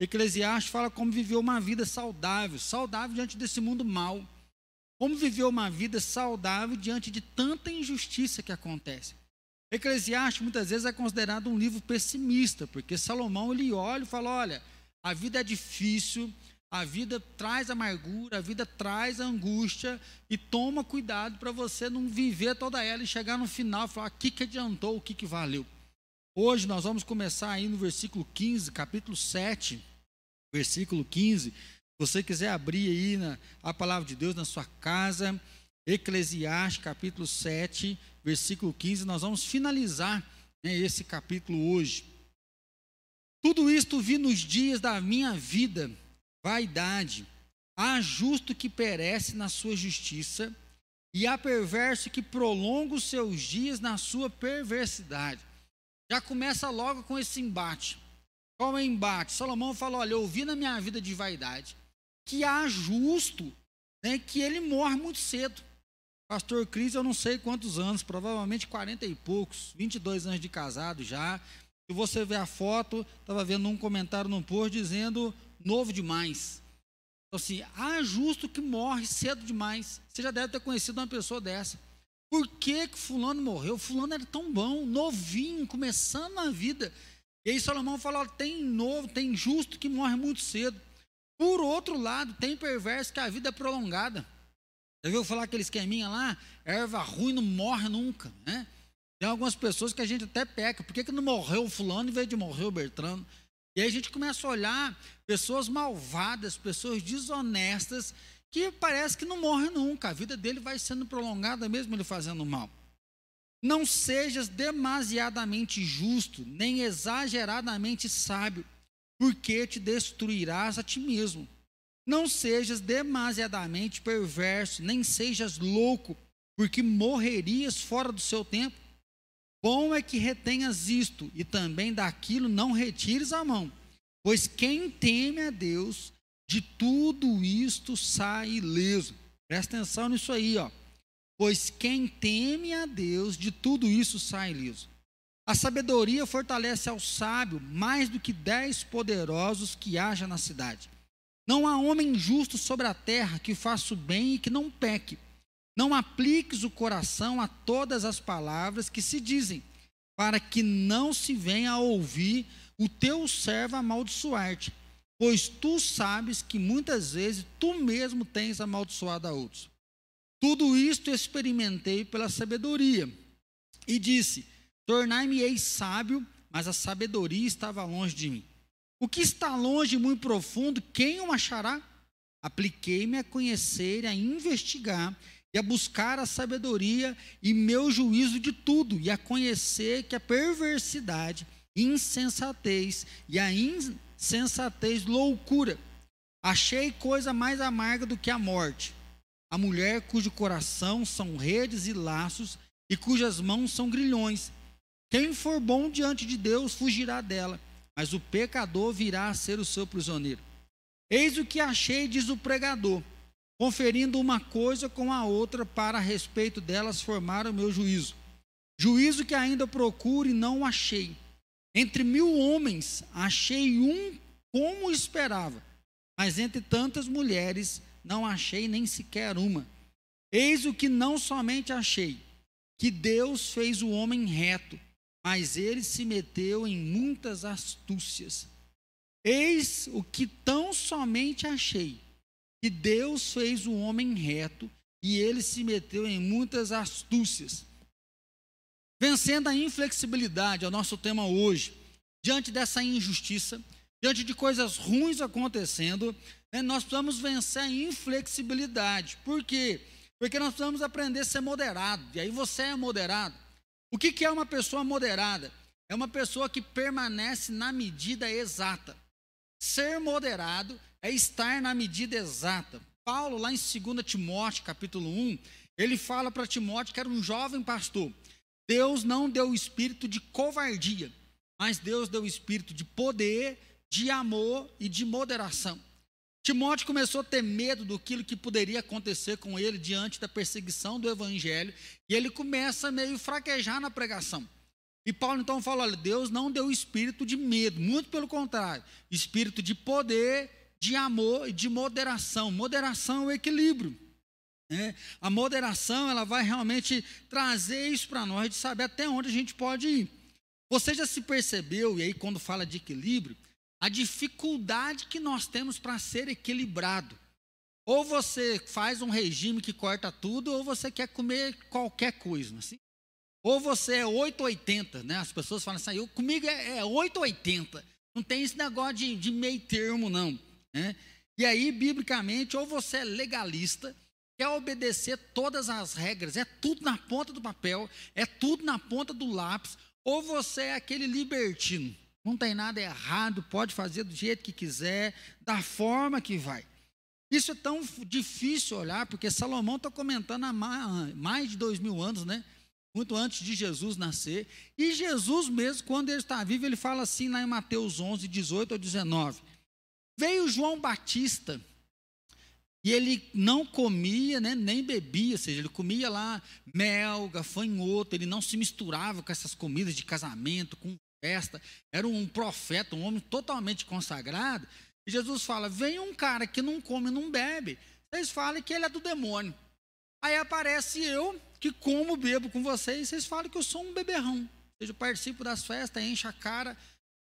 Eclesiastes fala como viver uma vida saudável, saudável diante desse mundo mal. Como viver uma vida saudável diante de tanta injustiça que acontece. Eclesiastes muitas vezes é considerado um livro pessimista, porque Salomão ele olha e fala: olha, a vida é difícil, a vida traz amargura, a vida traz angústia, e toma cuidado para você não viver toda ela e chegar no final e falar: o que, que adiantou, o que, que valeu. Hoje nós vamos começar aí no versículo 15, capítulo 7, versículo 15. Se você quiser abrir aí na, a palavra de Deus na sua casa, Eclesiastes, capítulo 7, versículo 15, nós vamos finalizar né, esse capítulo hoje. Tudo isto vi nos dias da minha vida, vaidade. Há justo que perece na sua justiça, e há perverso que prolonga os seus dias na sua perversidade. Já começa logo com esse embate. Qual é o embate? Salomão fala: Olha, eu vi na minha vida de vaidade que há justo né, que ele morre muito cedo. Pastor Cris, eu não sei quantos anos, provavelmente 40 e poucos, 22 anos de casado já. Se você ver a foto, estava vendo um comentário no post dizendo novo demais. Então, assim, há justo que morre cedo demais. Você já deve ter conhecido uma pessoa dessa. Por que, que fulano morreu? Fulano era tão bom, novinho, começando a vida. E aí Salomão fala: tem novo, tem justo que morre muito cedo. Por outro lado, tem perverso que a vida é prolongada. Já viu falar aquele esqueminha lá? Erva ruim não morre nunca, né? Tem algumas pessoas que a gente até peca. Por que, que não morreu fulano em vez de morrer o Bertrano? E aí a gente começa a olhar pessoas malvadas, pessoas desonestas, que parece que não morrem nunca. A vida dele vai sendo prolongada mesmo ele fazendo mal. Não sejas demasiadamente justo, nem exageradamente sábio, porque te destruirás a ti mesmo. Não sejas demasiadamente perverso, nem sejas louco, porque morrerias fora do seu tempo. Bom é que retenhas isto, e também daquilo não retires a mão, pois quem teme a Deus, de tudo isto sai ileso. Presta atenção nisso aí, ó. Pois quem teme a Deus, de tudo isso sai ileso. A sabedoria fortalece ao sábio mais do que dez poderosos que haja na cidade. Não há homem justo sobre a terra que faça o bem e que não peque. Não apliques o coração a todas as palavras que se dizem, para que não se venha a ouvir o teu servo amaldiçoar-te, pois tu sabes que muitas vezes tu mesmo tens amaldiçoado a outros. Tudo isto experimentei pela sabedoria, e disse: Tornai-me-ei sábio, mas a sabedoria estava longe de mim. O que está longe e muito profundo, quem o achará? Apliquei-me a conhecer, a investigar e a buscar a sabedoria e meu juízo de tudo, e a conhecer que a perversidade, insensatez e a insensatez loucura. Achei coisa mais amarga do que a morte. A mulher cujo coração são redes e laços e cujas mãos são grilhões. Quem for bom diante de Deus fugirá dela mas o pecador virá a ser o seu prisioneiro. Eis o que achei, diz o pregador, conferindo uma coisa com a outra para a respeito delas formar o meu juízo. Juízo que ainda procuro e não achei. Entre mil homens achei um como esperava, mas entre tantas mulheres não achei nem sequer uma. Eis o que não somente achei, que Deus fez o homem reto mas ele se meteu em muitas astúcias. Eis o que tão somente achei: que Deus fez o homem reto e ele se meteu em muitas astúcias. Vencendo a inflexibilidade, é o nosso tema hoje, diante dessa injustiça, diante de coisas ruins acontecendo, né, nós precisamos vencer a inflexibilidade. Por quê? Porque nós precisamos aprender a ser moderado. E aí você é moderado. O que, que é uma pessoa moderada? É uma pessoa que permanece na medida exata. Ser moderado é estar na medida exata. Paulo, lá em 2 Timóteo, capítulo 1, ele fala para Timóteo, que era um jovem pastor: Deus não deu o espírito de covardia, mas Deus deu o espírito de poder, de amor e de moderação. Timóteo começou a ter medo do que poderia acontecer com ele diante da perseguição do evangelho, e ele começa a meio fraquejar na pregação. E Paulo então fala: olha, Deus não deu espírito de medo, muito pelo contrário, espírito de poder, de amor e de moderação. Moderação é equilíbrio. Né? A moderação ela vai realmente trazer isso para nós, de saber até onde a gente pode ir. Você já se percebeu, e aí quando fala de equilíbrio, a dificuldade que nós temos para ser equilibrado. Ou você faz um regime que corta tudo, ou você quer comer qualquer coisa. É assim? Ou você é 880, né? As pessoas falam assim, eu, comigo é, é 880. Não tem esse negócio de, de meio termo, não. Né? E aí, biblicamente, ou você é legalista, quer obedecer todas as regras, é tudo na ponta do papel, é tudo na ponta do lápis, ou você é aquele libertino. Não tem nada errado, pode fazer do jeito que quiser, da forma que vai. Isso é tão difícil olhar, porque Salomão está comentando há mais de dois mil anos, né? Muito antes de Jesus nascer. E Jesus mesmo, quando ele está vivo, ele fala assim lá em Mateus 11, 18 ou 19. Veio João Batista, e ele não comia, né, nem bebia, ou seja, ele comia lá mel, gafanhoto, ele não se misturava com essas comidas de casamento, com festa. Era um profeta, um homem totalmente consagrado. E Jesus fala: vem um cara que não come, não bebe. Vocês falam que ele é do demônio. Aí aparece eu, que como, bebo com vocês, vocês falam que eu sou um beberrão. Ou seja, eu participo das festas, enche a cara.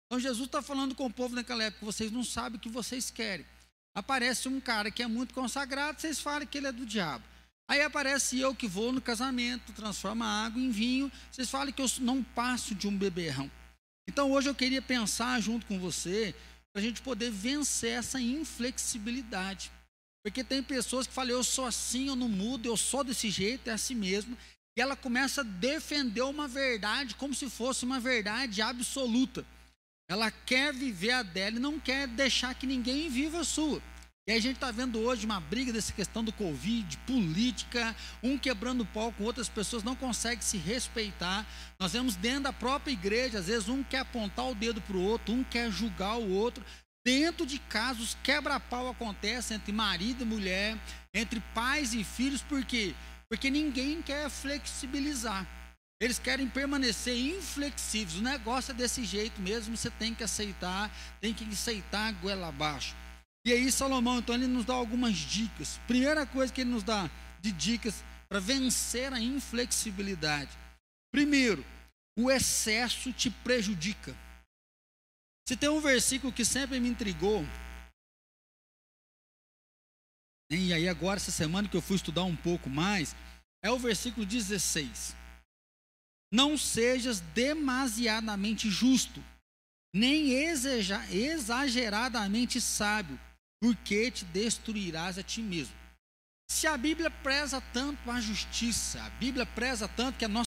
Então Jesus está falando com o povo naquela época, vocês não sabem o que vocês querem. Aparece um cara que é muito consagrado, vocês falam que ele é do diabo. Aí aparece eu que vou no casamento, transforma água em vinho, vocês falam que eu não passo de um beberrão. Então hoje eu queria pensar junto com você para a gente poder vencer essa inflexibilidade. Porque tem pessoas que falam, eu sou assim, eu não mudo, eu sou desse jeito, é assim mesmo. E ela começa a defender uma verdade como se fosse uma verdade absoluta. Ela quer viver a dela e não quer deixar que ninguém viva a sua. E a gente está vendo hoje uma briga dessa questão do Covid, política, um quebrando pau com outras pessoas, não consegue se respeitar. Nós vemos dentro da própria igreja, às vezes um quer apontar o dedo para o outro, um quer julgar o outro. Dentro de casos, quebra-pau acontece entre marido e mulher, entre pais e filhos, por quê? Porque ninguém quer flexibilizar. Eles querem permanecer inflexíveis. O negócio é desse jeito mesmo, você tem que aceitar, tem que aceitar a goela abaixo. E aí Salomão, então, ele nos dá algumas dicas. Primeira coisa que ele nos dá de dicas para vencer a inflexibilidade. Primeiro, o excesso te prejudica. Se tem um versículo que sempre me intrigou, e aí agora essa semana que eu fui estudar um pouco mais, é o versículo 16. Não sejas demasiadamente justo, nem exageradamente sábio, porque te destruirás a ti mesmo. Se a Bíblia preza tanto a justiça, a Bíblia preza tanto que a nossa.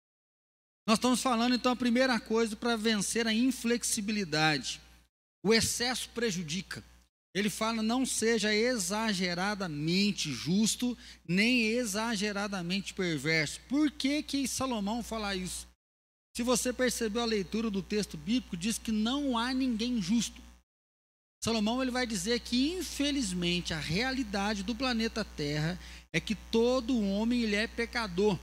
Nós estamos falando então a primeira coisa para vencer a inflexibilidade. O excesso prejudica. Ele fala: não seja exageradamente justo, nem exageradamente perverso. Por que, que Salomão fala isso? Se você percebeu a leitura do texto bíblico, diz que não há ninguém justo. Salomão ele vai dizer que infelizmente a realidade do planeta Terra é que todo homem ele é pecador.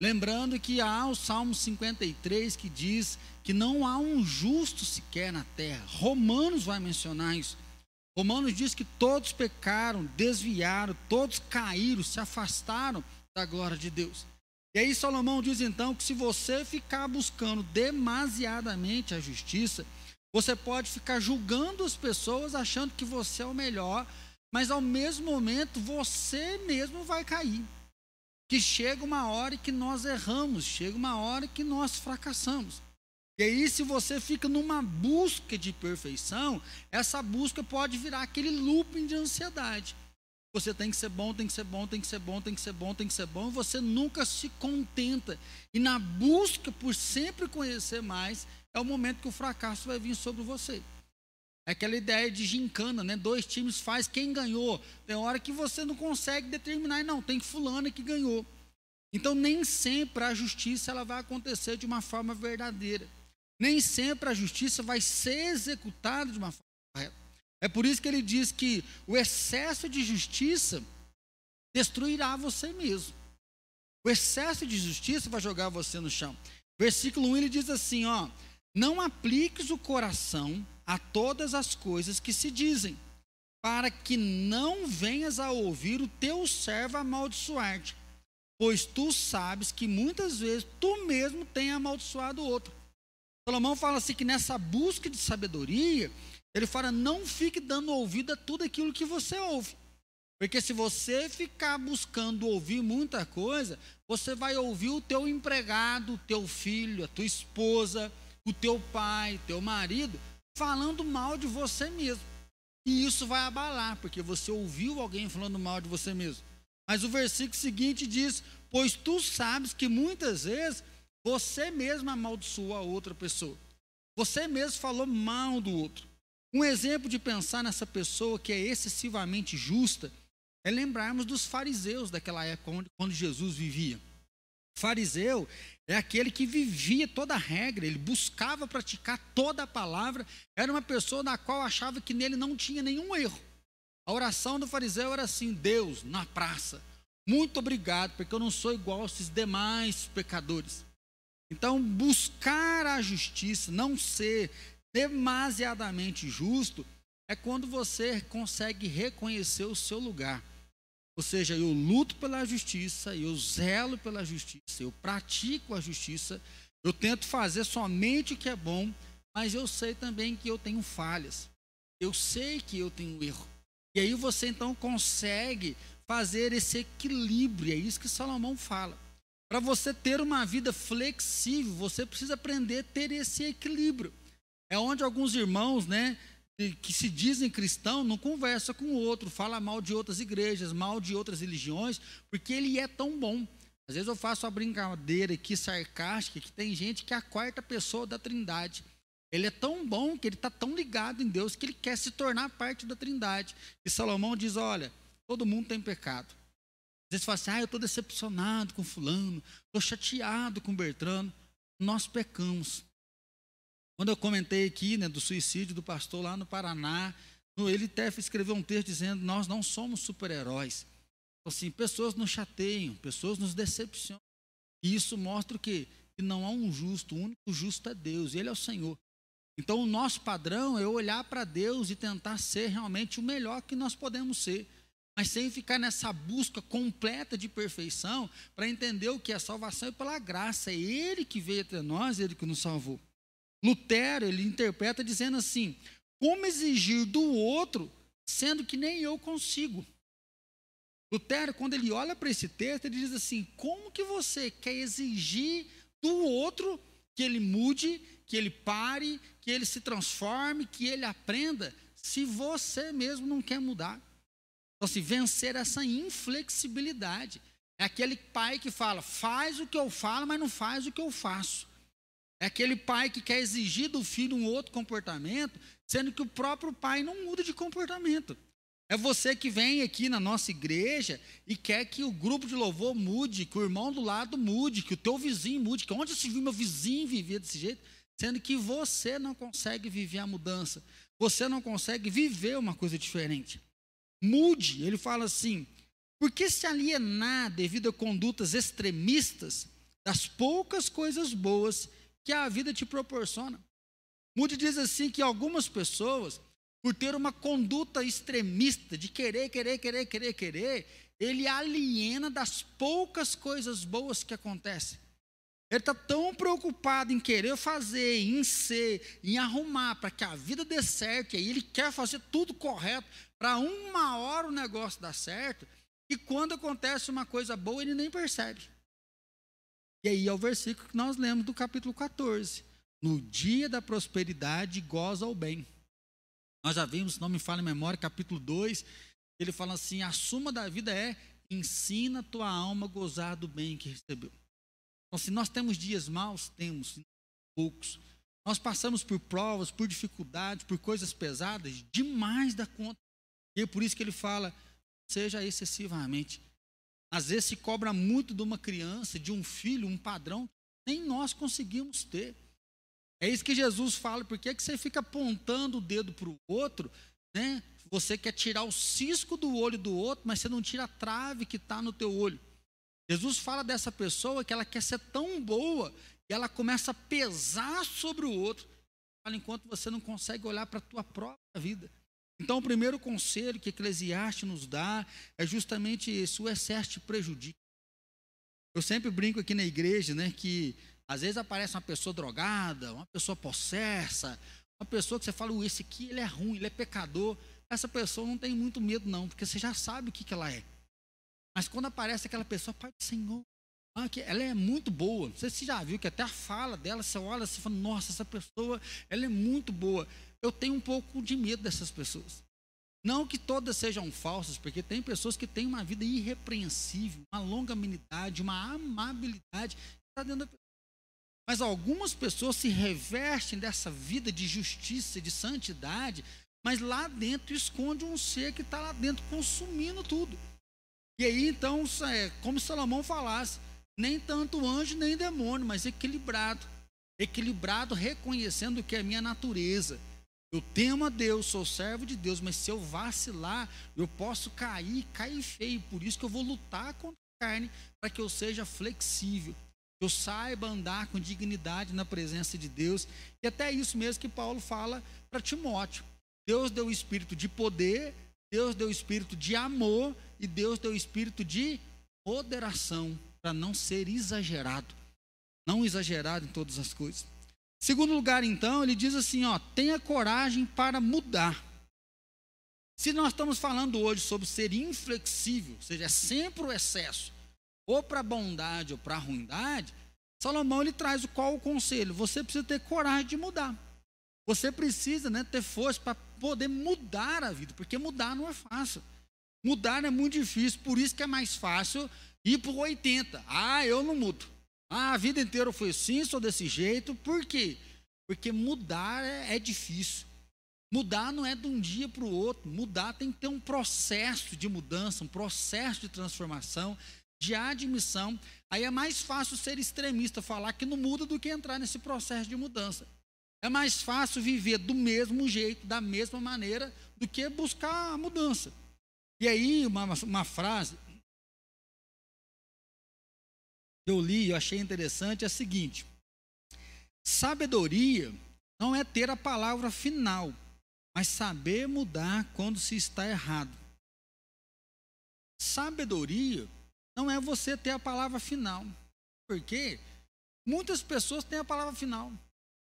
Lembrando que há o Salmo 53 que diz que não há um justo sequer na terra. Romanos vai mencionar isso. Romanos diz que todos pecaram, desviaram, todos caíram, se afastaram da glória de Deus. E aí Salomão diz então que se você ficar buscando demasiadamente a justiça, você pode ficar julgando as pessoas achando que você é o melhor, mas ao mesmo momento você mesmo vai cair. Que chega uma hora que nós erramos, chega uma hora que nós fracassamos. E aí, se você fica numa busca de perfeição, essa busca pode virar aquele looping de ansiedade. Você tem que ser bom, tem que ser bom, tem que ser bom, tem que ser bom, tem que ser bom, você nunca se contenta. E na busca por sempre conhecer mais, é o momento que o fracasso vai vir sobre você. É aquela ideia de gincana, né? Dois times faz quem ganhou. Tem hora que você não consegue determinar, e não, tem fulano que ganhou. Então nem sempre a justiça ela vai acontecer de uma forma verdadeira. Nem sempre a justiça vai ser executada de uma forma correta. É por isso que ele diz que o excesso de justiça destruirá você mesmo. O excesso de justiça vai jogar você no chão. Versículo 1 ele diz assim: ó, não apliques o coração a todas as coisas que se dizem, para que não venhas a ouvir o teu servo amaldiçoar-te, pois tu sabes que muitas vezes tu mesmo tem amaldiçoado o outro. Salomão fala assim que nessa busca de sabedoria, ele fala: não fique dando ouvido a tudo aquilo que você ouve. Porque se você ficar buscando ouvir muita coisa, você vai ouvir o teu empregado, o teu filho, a tua esposa, o teu pai, teu marido, falando mal de você mesmo. E isso vai abalar, porque você ouviu alguém falando mal de você mesmo. Mas o versículo seguinte diz: Pois tu sabes que muitas vezes você mesmo amaldiçoou a outra pessoa. Você mesmo falou mal do outro. Um exemplo de pensar nessa pessoa que é excessivamente justa é lembrarmos dos fariseus daquela época, quando Jesus vivia. Fariseu é aquele que vivia toda a regra, ele buscava praticar toda a palavra, era uma pessoa na qual achava que nele não tinha nenhum erro. A oração do fariseu era assim: Deus, na praça, muito obrigado, porque eu não sou igual a esses demais pecadores. Então, buscar a justiça, não ser demasiadamente justo, é quando você consegue reconhecer o seu lugar. Ou seja, eu luto pela justiça, eu zelo pela justiça, eu pratico a justiça, eu tento fazer somente o que é bom, mas eu sei também que eu tenho falhas. Eu sei que eu tenho erro. E aí você então consegue fazer esse equilíbrio, é isso que Salomão fala. Para você ter uma vida flexível, você precisa aprender a ter esse equilíbrio. É onde alguns irmãos, né, que se dizem cristão não conversa com o outro, fala mal de outras igrejas, mal de outras religiões, porque ele é tão bom. Às vezes eu faço uma brincadeira aqui sarcástica que tem gente que é a quarta pessoa da Trindade. Ele é tão bom que ele está tão ligado em Deus que ele quer se tornar parte da Trindade. E Salomão diz: olha, todo mundo tem pecado. Às vezes fala assim: ah, eu estou decepcionado com Fulano, estou chateado com Bertrano. Nós pecamos. Quando eu comentei aqui né, do suicídio do pastor lá no Paraná, ele até escreveu um texto dizendo: Nós não somos super-heróis. Então, assim, pessoas nos chateiam, pessoas nos decepcionam. E isso mostra o quê? Que não há um justo, o único justo é Deus, Ele é o Senhor. Então, o nosso padrão é olhar para Deus e tentar ser realmente o melhor que nós podemos ser, mas sem ficar nessa busca completa de perfeição para entender o que é salvação é pela graça. É Ele que veio até nós, Ele que nos salvou. Lutero, ele interpreta dizendo assim: como exigir do outro, sendo que nem eu consigo? Lutero, quando ele olha para esse texto, ele diz assim: como que você quer exigir do outro que ele mude, que ele pare, que ele se transforme, que ele aprenda, se você mesmo não quer mudar? Então, assim, vencer essa inflexibilidade. É aquele pai que fala, faz o que eu falo, mas não faz o que eu faço. É aquele pai que quer exigir do filho um outro comportamento, sendo que o próprio pai não muda de comportamento. É você que vem aqui na nossa igreja e quer que o grupo de louvor mude, que o irmão do lado mude, que o teu vizinho mude, que onde se viu meu vizinho vivia desse jeito, sendo que você não consegue viver a mudança, você não consegue viver uma coisa diferente. Mude, ele fala assim, por que se alienar devido a condutas extremistas das poucas coisas boas que a vida te proporciona. Moody diz assim que algumas pessoas, por ter uma conduta extremista de querer, querer, querer, querer, querer, ele aliena das poucas coisas boas que acontecem. Ele está tão preocupado em querer fazer, em ser, em arrumar para que a vida dê certo, e aí ele quer fazer tudo correto para uma hora o negócio dar certo, e quando acontece uma coisa boa ele nem percebe. E aí é o versículo que nós lemos do capítulo 14. No dia da prosperidade, goza o bem. Nós já vimos, não me fala em memória, capítulo 2, ele fala assim: a suma da vida é ensina tua alma a gozar do bem que recebeu. Então, se nós temos dias maus, temos poucos. Nós passamos por provas, por dificuldades, por coisas pesadas, demais da conta. E é por isso que ele fala: seja excessivamente às vezes se cobra muito de uma criança, de um filho, um padrão, nem nós conseguimos ter. É isso que Jesus fala, por que, é que você fica apontando o dedo para o outro, né? Você quer tirar o cisco do olho do outro, mas você não tira a trave que está no teu olho. Jesus fala dessa pessoa que ela quer ser tão boa e ela começa a pesar sobre o outro, enquanto você não consegue olhar para a tua própria vida. Então, o primeiro conselho que Eclesiastes nos dá é justamente esse: o excesso te prejudica. Eu sempre brinco aqui na igreja, né, que às vezes aparece uma pessoa drogada, uma pessoa possessa, uma pessoa que você fala, esse aqui ele é ruim, ele é pecador. Essa pessoa não tem muito medo, não, porque você já sabe o que, que ela é. Mas quando aparece aquela pessoa, Pai do Senhor, ah, ela é muito boa. Não sei se você já viu que até a fala dela, você olha e fala, nossa, essa pessoa, ela é muito boa. Eu tenho um pouco de medo dessas pessoas. Não que todas sejam falsas, porque tem pessoas que têm uma vida irrepreensível, uma longanimidade, uma amabilidade está dentro da. Mas algumas pessoas se revestem dessa vida de justiça, de santidade, mas lá dentro esconde um ser que está lá dentro consumindo tudo. E aí então, é como Salomão falasse, nem tanto anjo nem demônio, mas equilibrado. Equilibrado reconhecendo que é minha natureza. Eu temo a Deus, sou servo de Deus, mas se eu vacilar, eu posso cair, cair feio. Por isso que eu vou lutar contra a carne, para que eu seja flexível, que eu saiba andar com dignidade na presença de Deus. E até isso mesmo que Paulo fala para Timóteo. Deus deu o espírito de poder, Deus deu o espírito de amor e Deus deu o espírito de moderação, para não ser exagerado. Não exagerado em todas as coisas. Segundo lugar, então, ele diz assim: ó, tenha coragem para mudar. Se nós estamos falando hoje sobre ser inflexível, ou seja, é sempre o excesso, ou para a bondade ou para a ruindade, Salomão ele traz qual o conselho? Você precisa ter coragem de mudar. Você precisa né, ter força para poder mudar a vida, porque mudar não é fácil. Mudar é muito difícil, por isso que é mais fácil ir para o 80. Ah, eu não mudo. Ah, a vida inteira eu fui assim, sou desse jeito. Por quê? Porque mudar é, é difícil. Mudar não é de um dia para o outro. Mudar tem que ter um processo de mudança, um processo de transformação, de admissão. Aí é mais fácil ser extremista, falar que não muda, do que entrar nesse processo de mudança. É mais fácil viver do mesmo jeito, da mesma maneira, do que buscar a mudança. E aí, uma, uma frase eu li, eu achei interessante, é a seguinte: sabedoria não é ter a palavra final, mas saber mudar quando se está errado. Sabedoria não é você ter a palavra final, porque muitas pessoas têm a palavra final.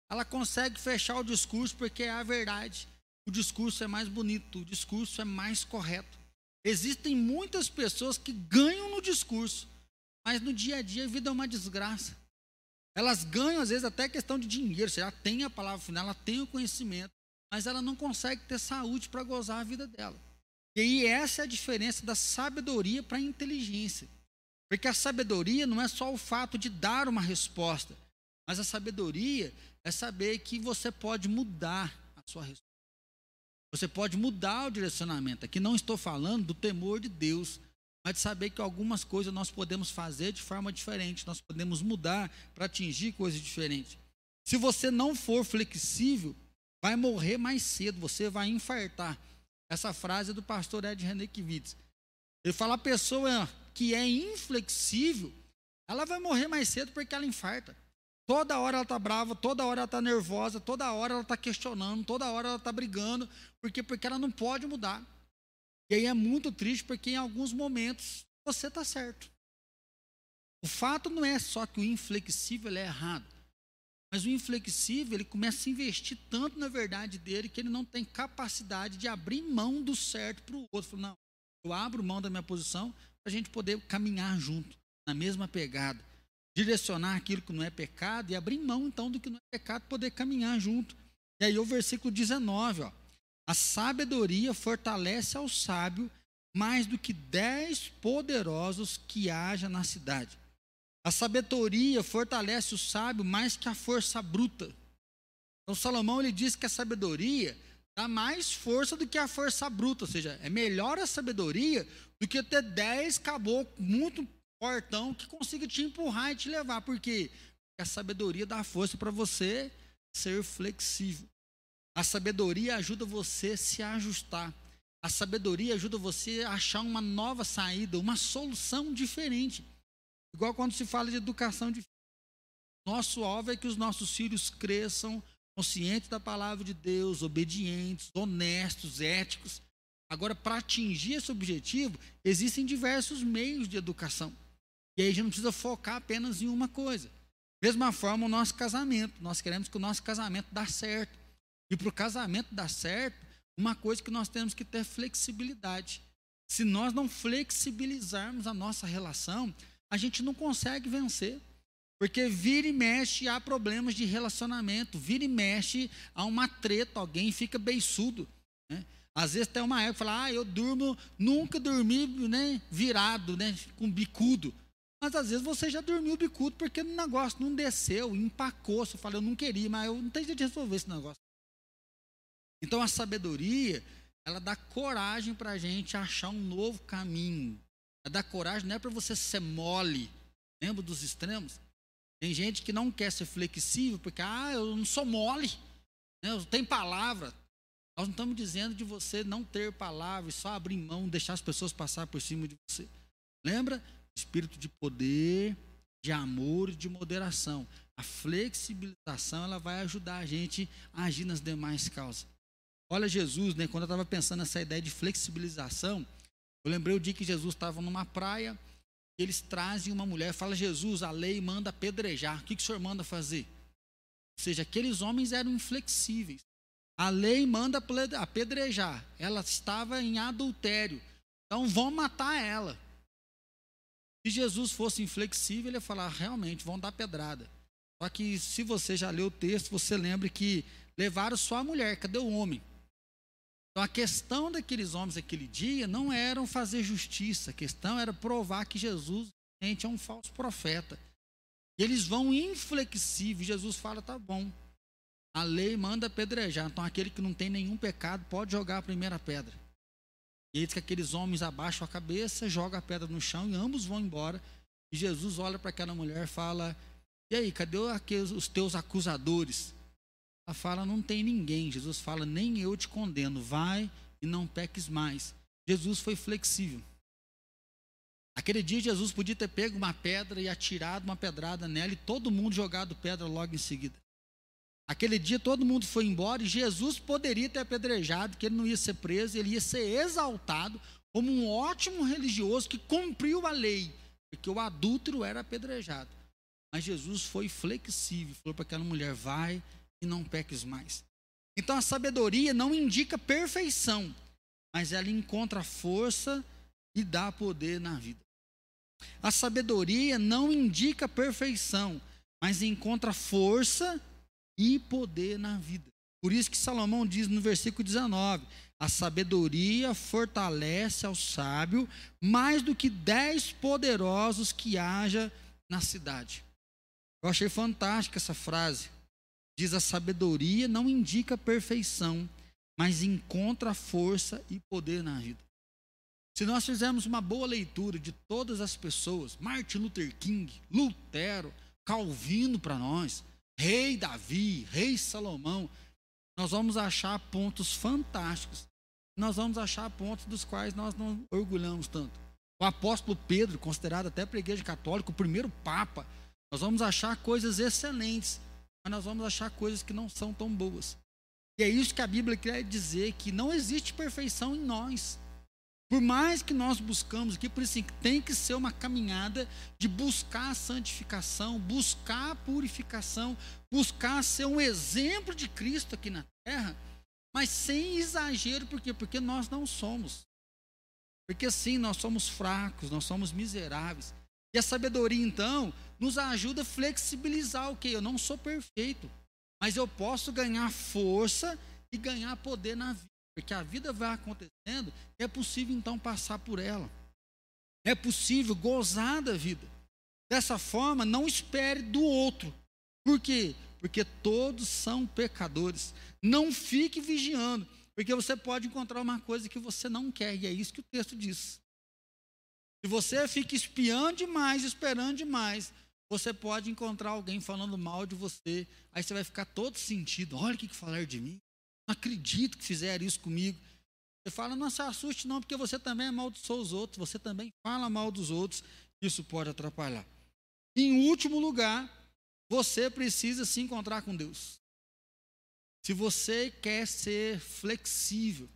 Ela consegue fechar o discurso porque é a verdade. O discurso é mais bonito, o discurso é mais correto. Existem muitas pessoas que ganham no discurso, mas no dia a dia a vida é uma desgraça. Elas ganham, às vezes, até questão de dinheiro. Você já tem a palavra final, ela tem o conhecimento, mas ela não consegue ter saúde para gozar a vida dela. E aí essa é a diferença da sabedoria para a inteligência. Porque a sabedoria não é só o fato de dar uma resposta, mas a sabedoria é saber que você pode mudar a sua resposta. Você pode mudar o direcionamento. Aqui não estou falando do temor de Deus, mas de saber que algumas coisas nós podemos fazer de forma diferente, nós podemos mudar para atingir coisas diferentes. Se você não for flexível, vai morrer mais cedo, você vai infartar. Essa frase é do pastor Ed René Kivitz. Ele fala: a pessoa que é inflexível, ela vai morrer mais cedo porque ela infarta. Toda hora ela está brava, toda hora ela está nervosa, toda hora ela está questionando, toda hora ela está brigando, porque, porque ela não pode mudar. E aí é muito triste porque em alguns momentos você está certo. O fato não é só que o inflexível é errado, mas o inflexível ele começa a investir tanto na verdade dele que ele não tem capacidade de abrir mão do certo para o outro. Não, eu abro mão da minha posição para a gente poder caminhar junto, na mesma pegada, direcionar aquilo que não é pecado e abrir mão então do que não é pecado, poder caminhar junto. E aí o versículo 19, ó. A sabedoria fortalece ao sábio mais do que dez poderosos que haja na cidade. A sabedoria fortalece o sábio mais que a força bruta. Então Salomão ele diz que a sabedoria dá mais força do que a força bruta, ou seja, é melhor a sabedoria do que ter dez caboclos muito portão que consiga te empurrar e te levar. Porque a sabedoria dá força para você ser flexível. A sabedoria ajuda você a se ajustar. A sabedoria ajuda você a achar uma nova saída, uma solução diferente. Igual quando se fala de educação de Nosso alvo é que os nossos filhos cresçam conscientes da palavra de Deus, obedientes, honestos, éticos. Agora, para atingir esse objetivo, existem diversos meios de educação. E aí a gente não precisa focar apenas em uma coisa. Mesma forma, o nosso casamento. Nós queremos que o nosso casamento dê certo. E para o casamento dar certo, uma coisa que nós temos que ter flexibilidade. Se nós não flexibilizarmos a nossa relação, a gente não consegue vencer. Porque vira e mexe há problemas de relacionamento, vira e mexe há uma treta, alguém fica beiçudo. Né? Às vezes tem uma época que fala, ah, eu durmo, nunca dormi né, virado, né, com bicudo. Mas às vezes você já dormiu bicudo porque o negócio não desceu, empacou. Você fala, eu não queria, mas eu não tenho jeito de resolver esse negócio. Então a sabedoria, ela dá coragem para a gente achar um novo caminho. Ela dá coragem, não é para você ser mole. Lembra dos extremos? Tem gente que não quer ser flexível porque, ah, eu não sou mole, né? eu tenho palavra. Nós não estamos dizendo de você não ter palavra e só abrir mão, deixar as pessoas passar por cima de você. Lembra? Espírito de poder, de amor e de moderação. A flexibilização ela vai ajudar a gente a agir nas demais causas. Olha Jesus, né, quando eu estava pensando nessa ideia de flexibilização, eu lembrei o dia que Jesus estava numa praia eles trazem uma mulher, fala Jesus, a lei manda apedrejar. O que, que o senhor manda fazer? Ou seja, aqueles homens eram inflexíveis. A lei manda apedrejar. Ela estava em adultério. Então vão matar ela. Se Jesus fosse inflexível, ele ia falar: realmente, vão dar pedrada. Só que se você já leu o texto, você lembra que levaram só a mulher, cadê o homem? Então a questão daqueles homens naquele dia não era fazer justiça, a questão era provar que Jesus é um falso profeta. E eles vão inflexíveis. Jesus fala: tá bom, a lei manda apedrejar. Então aquele que não tem nenhum pecado pode jogar a primeira pedra. E eles que aqueles homens abaixam a cabeça, jogam a pedra no chão e ambos vão embora. E Jesus olha para aquela mulher e fala: E aí, cadê os teus acusadores? Ela fala: Não tem ninguém. Jesus fala: Nem eu te condeno. Vai e não peques mais. Jesus foi flexível. Aquele dia, Jesus podia ter pego uma pedra e atirado uma pedrada nela e todo mundo jogado pedra logo em seguida. Aquele dia, todo mundo foi embora e Jesus poderia ter apedrejado, que ele não ia ser preso, ele ia ser exaltado como um ótimo religioso que cumpriu a lei, porque o adúltero era apedrejado. Mas Jesus foi flexível, falou para aquela mulher: vai e não peques mais. Então a sabedoria não indica perfeição, mas ela encontra força e dá poder na vida. A sabedoria não indica perfeição, mas encontra força e poder na vida. Por isso que Salomão diz no versículo 19: a sabedoria fortalece ao sábio mais do que dez poderosos que haja na cidade. Eu achei fantástica essa frase. Diz a sabedoria não indica perfeição, mas encontra força e poder na vida. Se nós fizermos uma boa leitura de todas as pessoas, Martin Luther King, Lutero, Calvino para nós, Rei Davi, Rei Salomão, nós vamos achar pontos fantásticos. Nós vamos achar pontos dos quais nós não orgulhamos tanto. O apóstolo Pedro, considerado até para a igreja católica o primeiro papa, nós vamos achar coisas excelentes mas nós vamos achar coisas que não são tão boas. E é isso que a Bíblia quer dizer, que não existe perfeição em nós. Por mais que nós buscamos aqui, por isso tem que ser uma caminhada de buscar a santificação, buscar a purificação, buscar ser um exemplo de Cristo aqui na terra, mas sem exagero, por quê? Porque nós não somos. Porque sim, nós somos fracos, nós somos miseráveis. E a sabedoria, então, nos ajuda a flexibilizar o que? Eu não sou perfeito, mas eu posso ganhar força e ganhar poder na vida. Porque a vida vai acontecendo, é possível então passar por ela. É possível gozar da vida. Dessa forma, não espere do outro. Por quê? Porque todos são pecadores. Não fique vigiando, porque você pode encontrar uma coisa que você não quer, e é isso que o texto diz. Se você fica espiando demais, esperando demais, você pode encontrar alguém falando mal de você, aí você vai ficar todo sentido. Olha o que, falaram de mim. Não acredito que fizeram isso comigo. Você fala, não se assuste não, porque você também amaldiçoou os outros, você também fala mal dos outros, isso pode atrapalhar. Em último lugar, você precisa se encontrar com Deus. Se você quer ser flexível,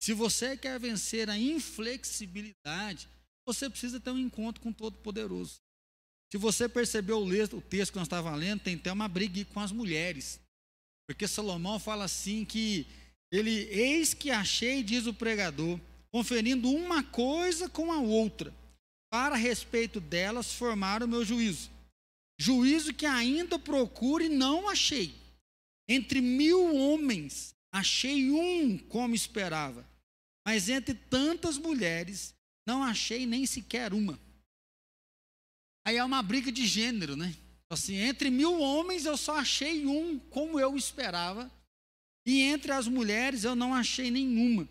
se você quer vencer a inflexibilidade, você precisa ter um encontro com o Todo-Poderoso. Se você percebeu o texto que nós estávamos lendo, tem até uma briga com as mulheres. Porque Salomão fala assim que ele, eis que achei, diz o pregador, conferindo uma coisa com a outra, para respeito delas formar o meu juízo. Juízo que ainda procure não achei. Entre mil homens achei um como esperava, mas entre tantas mulheres não achei nem sequer uma. Aí é uma briga de gênero, né? Assim, entre mil homens eu só achei um como eu esperava, e entre as mulheres eu não achei nenhuma.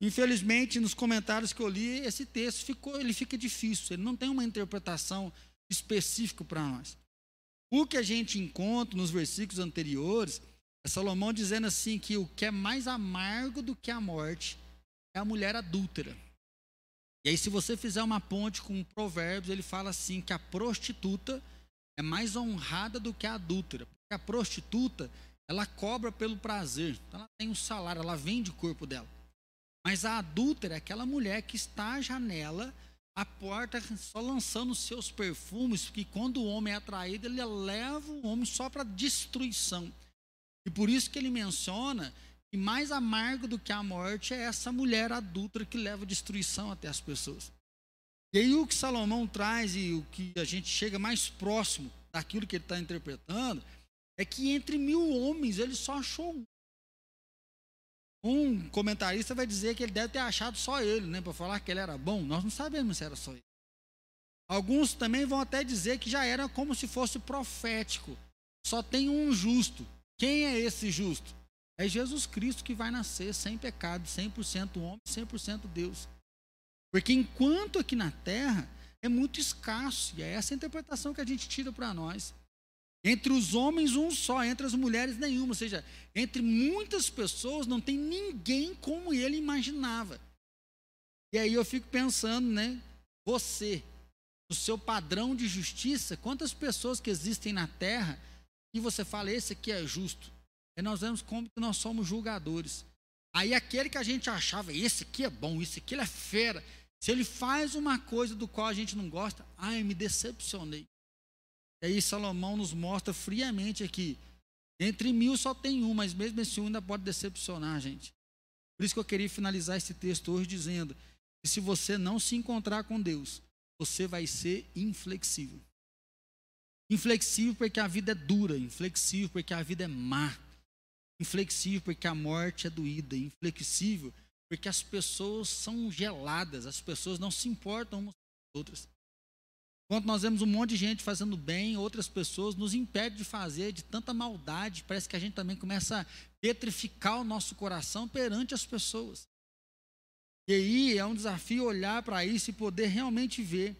Infelizmente, nos comentários que eu li, esse texto ficou, ele fica difícil, ele não tem uma interpretação específica para nós. O que a gente encontra nos versículos anteriores é Salomão dizendo assim que o que é mais amargo do que a morte é a mulher adúltera. E aí, se você fizer uma ponte com Provérbios, ele fala assim que a prostituta é mais honrada do que a adúltera. Porque a prostituta, ela cobra pelo prazer. Então ela tem um salário, ela vende o corpo dela. Mas a adúltera é aquela mulher que está à janela, à porta, só lançando seus perfumes, que quando o homem é atraído, ele leva o homem só para destruição. E por isso que ele menciona que mais amargo do que a morte é essa mulher adulta que leva destruição até as pessoas. E aí o que Salomão traz e o que a gente chega mais próximo daquilo que ele está interpretando é que entre mil homens ele só achou um. Um comentarista vai dizer que ele deve ter achado só ele, né, para falar que ele era bom. Nós não sabemos se era só ele. Alguns também vão até dizer que já era como se fosse profético. Só tem um justo. Quem é esse justo? É Jesus Cristo que vai nascer sem pecado, 100% homem, 100% Deus. Porque enquanto aqui na terra é muito escasso, e é essa a interpretação que a gente tira para nós. Entre os homens, um só, entre as mulheres, nenhuma. Ou seja, entre muitas pessoas não tem ninguém como ele imaginava. E aí eu fico pensando, né? Você, o seu padrão de justiça, quantas pessoas que existem na terra e você fala, esse aqui é justo. E nós vemos como que nós somos julgadores. Aí aquele que a gente achava, esse aqui é bom, esse aqui é fera. Se ele faz uma coisa do qual a gente não gosta, ai, me decepcionei. E aí Salomão nos mostra friamente aqui. Entre mil só tem um, mas mesmo esse um ainda pode decepcionar gente. Por isso que eu queria finalizar esse texto hoje dizendo que se você não se encontrar com Deus, você vai ser inflexível. Inflexível porque a vida é dura, inflexível porque a vida é má. Inflexível porque a morte é doída, inflexível porque as pessoas são geladas, as pessoas não se importam umas com as outras. Enquanto nós vemos um monte de gente fazendo bem, outras pessoas nos impedem de fazer, de tanta maldade, parece que a gente também começa a petrificar o nosso coração perante as pessoas. E aí é um desafio olhar para isso e poder realmente ver.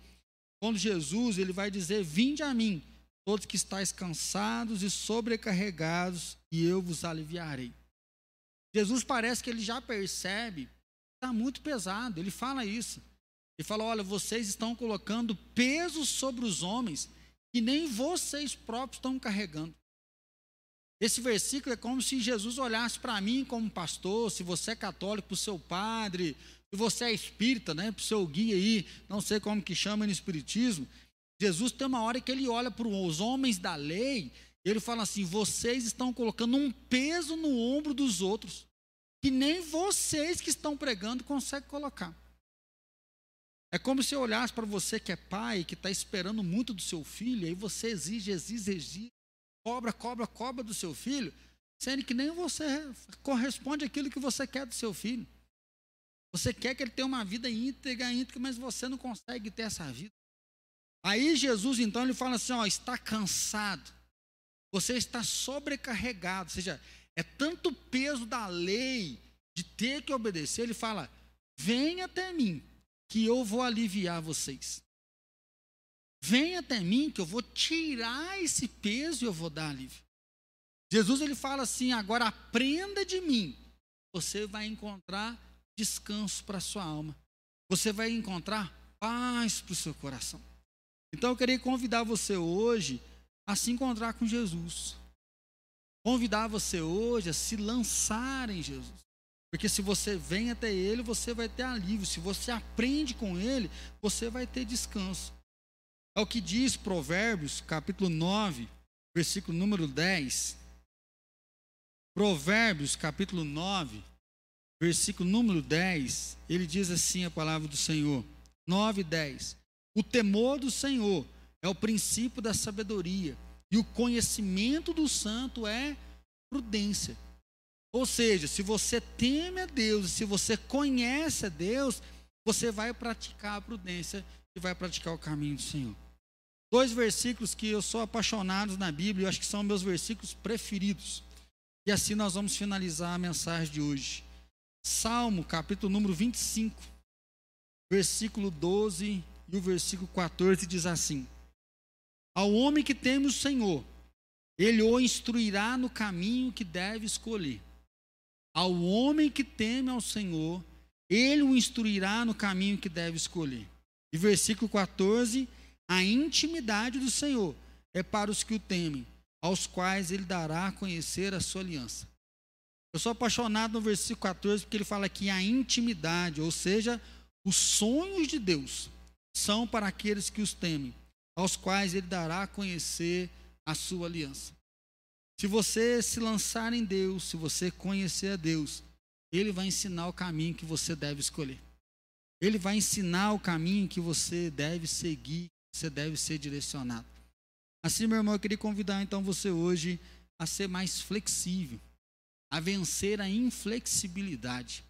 Quando Jesus ele vai dizer: Vinde a mim, todos que estáis cansados e sobrecarregados, e eu vos aliviarei. Jesus parece que ele já percebe, está muito pesado, ele fala isso. Ele fala: olha, vocês estão colocando peso sobre os homens que nem vocês próprios estão carregando. Esse versículo é como se Jesus olhasse para mim como pastor, se você é católico, para o seu padre, se você é espírita, né, para o seu guia aí, não sei como que chama no espiritismo. Jesus tem uma hora que ele olha para os homens da lei, ele fala assim: vocês estão colocando um peso no ombro dos outros, que nem vocês que estão pregando conseguem colocar. É como se eu olhasse para você que é pai, que está esperando muito do seu filho, aí você exige, exige, exige, cobra, cobra, cobra do seu filho, sendo que nem você corresponde àquilo que você quer do seu filho. Você quer que ele tenha uma vida íntegra, íntegra, mas você não consegue ter essa vida. Aí Jesus, então, ele fala assim: ó, está cansado, você está sobrecarregado, ou seja, é tanto peso da lei de ter que obedecer. Ele fala: vem até mim que eu vou aliviar vocês. Venha até mim que eu vou tirar esse peso e eu vou dar alívio. Jesus ele fala assim: agora aprenda de mim. Você vai encontrar descanso para sua alma. Você vai encontrar paz para o seu coração. Então eu queria convidar você hoje a se encontrar com Jesus. Convidar você hoje a se lançar em Jesus. Porque se você vem até Ele, você vai ter alívio. Se você aprende com Ele, você vai ter descanso. É o que diz Provérbios, capítulo 9, versículo número 10. Provérbios, capítulo 9, versículo número 10. Ele diz assim a palavra do Senhor. 9 e 10. O temor do Senhor é o princípio da sabedoria, e o conhecimento do santo é prudência. Ou seja, se você teme a Deus, se você conhece a Deus, você vai praticar a prudência e vai praticar o caminho do Senhor. Dois versículos que eu sou apaixonado na Bíblia, eu acho que são meus versículos preferidos. E assim nós vamos finalizar a mensagem de hoje. Salmo, capítulo número 25, versículo 12 e o versículo 14 diz assim: Ao homem que teme o Senhor, ele o instruirá no caminho que deve escolher. Ao homem que teme ao Senhor, ele o instruirá no caminho que deve escolher. E versículo 14: A intimidade do Senhor é para os que o temem, aos quais ele dará a conhecer a sua aliança. Eu sou apaixonado no versículo 14 porque ele fala que a intimidade, ou seja, os sonhos de Deus, são para aqueles que os temem, aos quais ele dará a conhecer a sua aliança. Se você se lançar em Deus, se você conhecer a Deus, ele vai ensinar o caminho que você deve escolher. Ele vai ensinar o caminho que você deve seguir, você deve ser direcionado. Assim, meu irmão, eu queria convidar então você hoje a ser mais flexível, a vencer a inflexibilidade,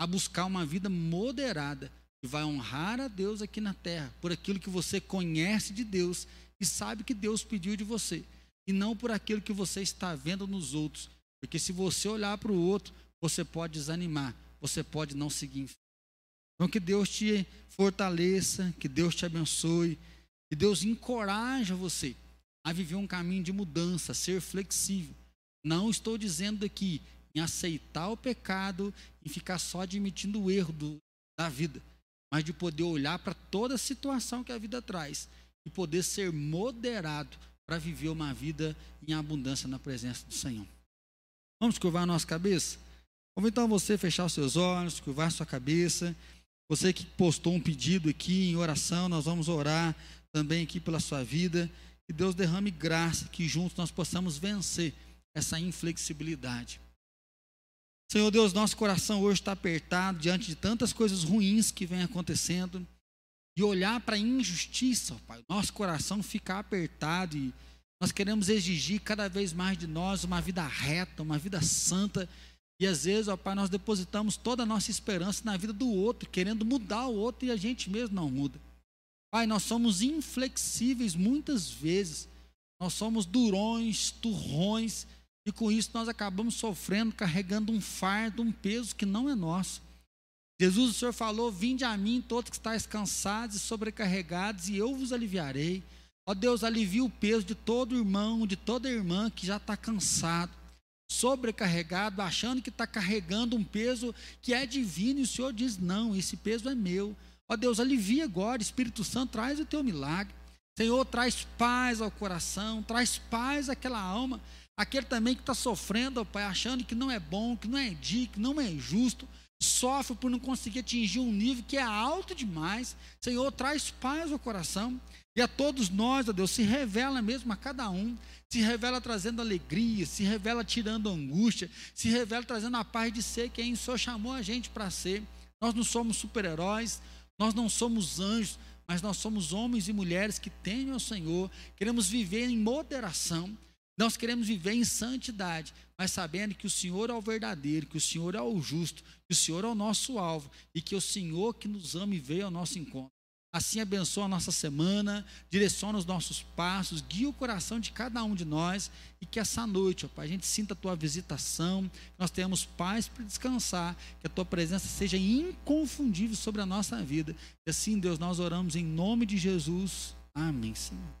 a buscar uma vida moderada que vai honrar a Deus aqui na terra por aquilo que você conhece de Deus e sabe que Deus pediu de você, e não por aquilo que você está vendo nos outros. Porque se você olhar para o outro, você pode desanimar, você pode não seguir. Então que Deus te fortaleça, que Deus te abençoe, que Deus encoraje você a viver um caminho de mudança, ser flexível. Não estou dizendo aqui em aceitar o pecado e ficar só admitindo o erro do, da vida, mas de poder olhar para toda a situação que a vida traz e poder ser moderado para viver uma vida em abundância na presença do Senhor. Vamos curvar a nossa cabeça? Vamos então você fechar os seus olhos, curvar sua cabeça. Você que postou um pedido aqui em oração, nós vamos orar também aqui pela sua vida. Que Deus derrame graça, que juntos nós possamos vencer essa inflexibilidade. Senhor Deus, nosso coração hoje está apertado diante de tantas coisas ruins que vem acontecendo e olhar para a injustiça, ó Pai. Nosso coração fica apertado e nós queremos exigir cada vez mais de nós uma vida reta, uma vida santa. E às vezes, ó Pai, nós depositamos toda a nossa esperança na vida do outro, querendo mudar o outro e a gente mesmo não muda. Pai, nós somos inflexíveis muitas vezes. Nós somos durões, turrões, e com isso nós acabamos sofrendo, carregando um fardo, um peso que não é nosso. Jesus, o Senhor falou: Vinde a mim, todos que estáis cansados e sobrecarregados, e eu vos aliviarei. Ó Deus, alivia o peso de todo irmão, de toda irmã que já está cansado, sobrecarregado, achando que está carregando um peso que é divino, e o Senhor diz: Não, esse peso é meu. Ó Deus, alivia agora, Espírito Santo, traz o teu milagre. Senhor, traz paz ao coração, traz paz àquela alma. Aquele também que está sofrendo, ó Pai, achando que não é bom, que não é digno, que não é justo sofre por não conseguir atingir um nível que é alto demais. Senhor, traz paz ao coração. E a todos nós, ó Deus, se revela mesmo a cada um. Se revela trazendo alegria, se revela tirando angústia, se revela trazendo a paz de ser quem o Senhor chamou a gente para ser. Nós não somos super-heróis, nós não somos anjos, mas nós somos homens e mulheres que temem ao Senhor, queremos viver em moderação, nós queremos viver em santidade, mas sabendo que o Senhor é o verdadeiro, que o Senhor é o justo, que o Senhor é o nosso alvo e que o Senhor que nos ama e veio ao nosso encontro. Assim abençoa a nossa semana, direciona os nossos passos, guia o coração de cada um de nós e que essa noite, ó Pai, a gente sinta a tua visitação, nós tenhamos paz para descansar, que a tua presença seja inconfundível sobre a nossa vida. E assim, Deus, nós oramos em nome de Jesus. Amém, Senhor.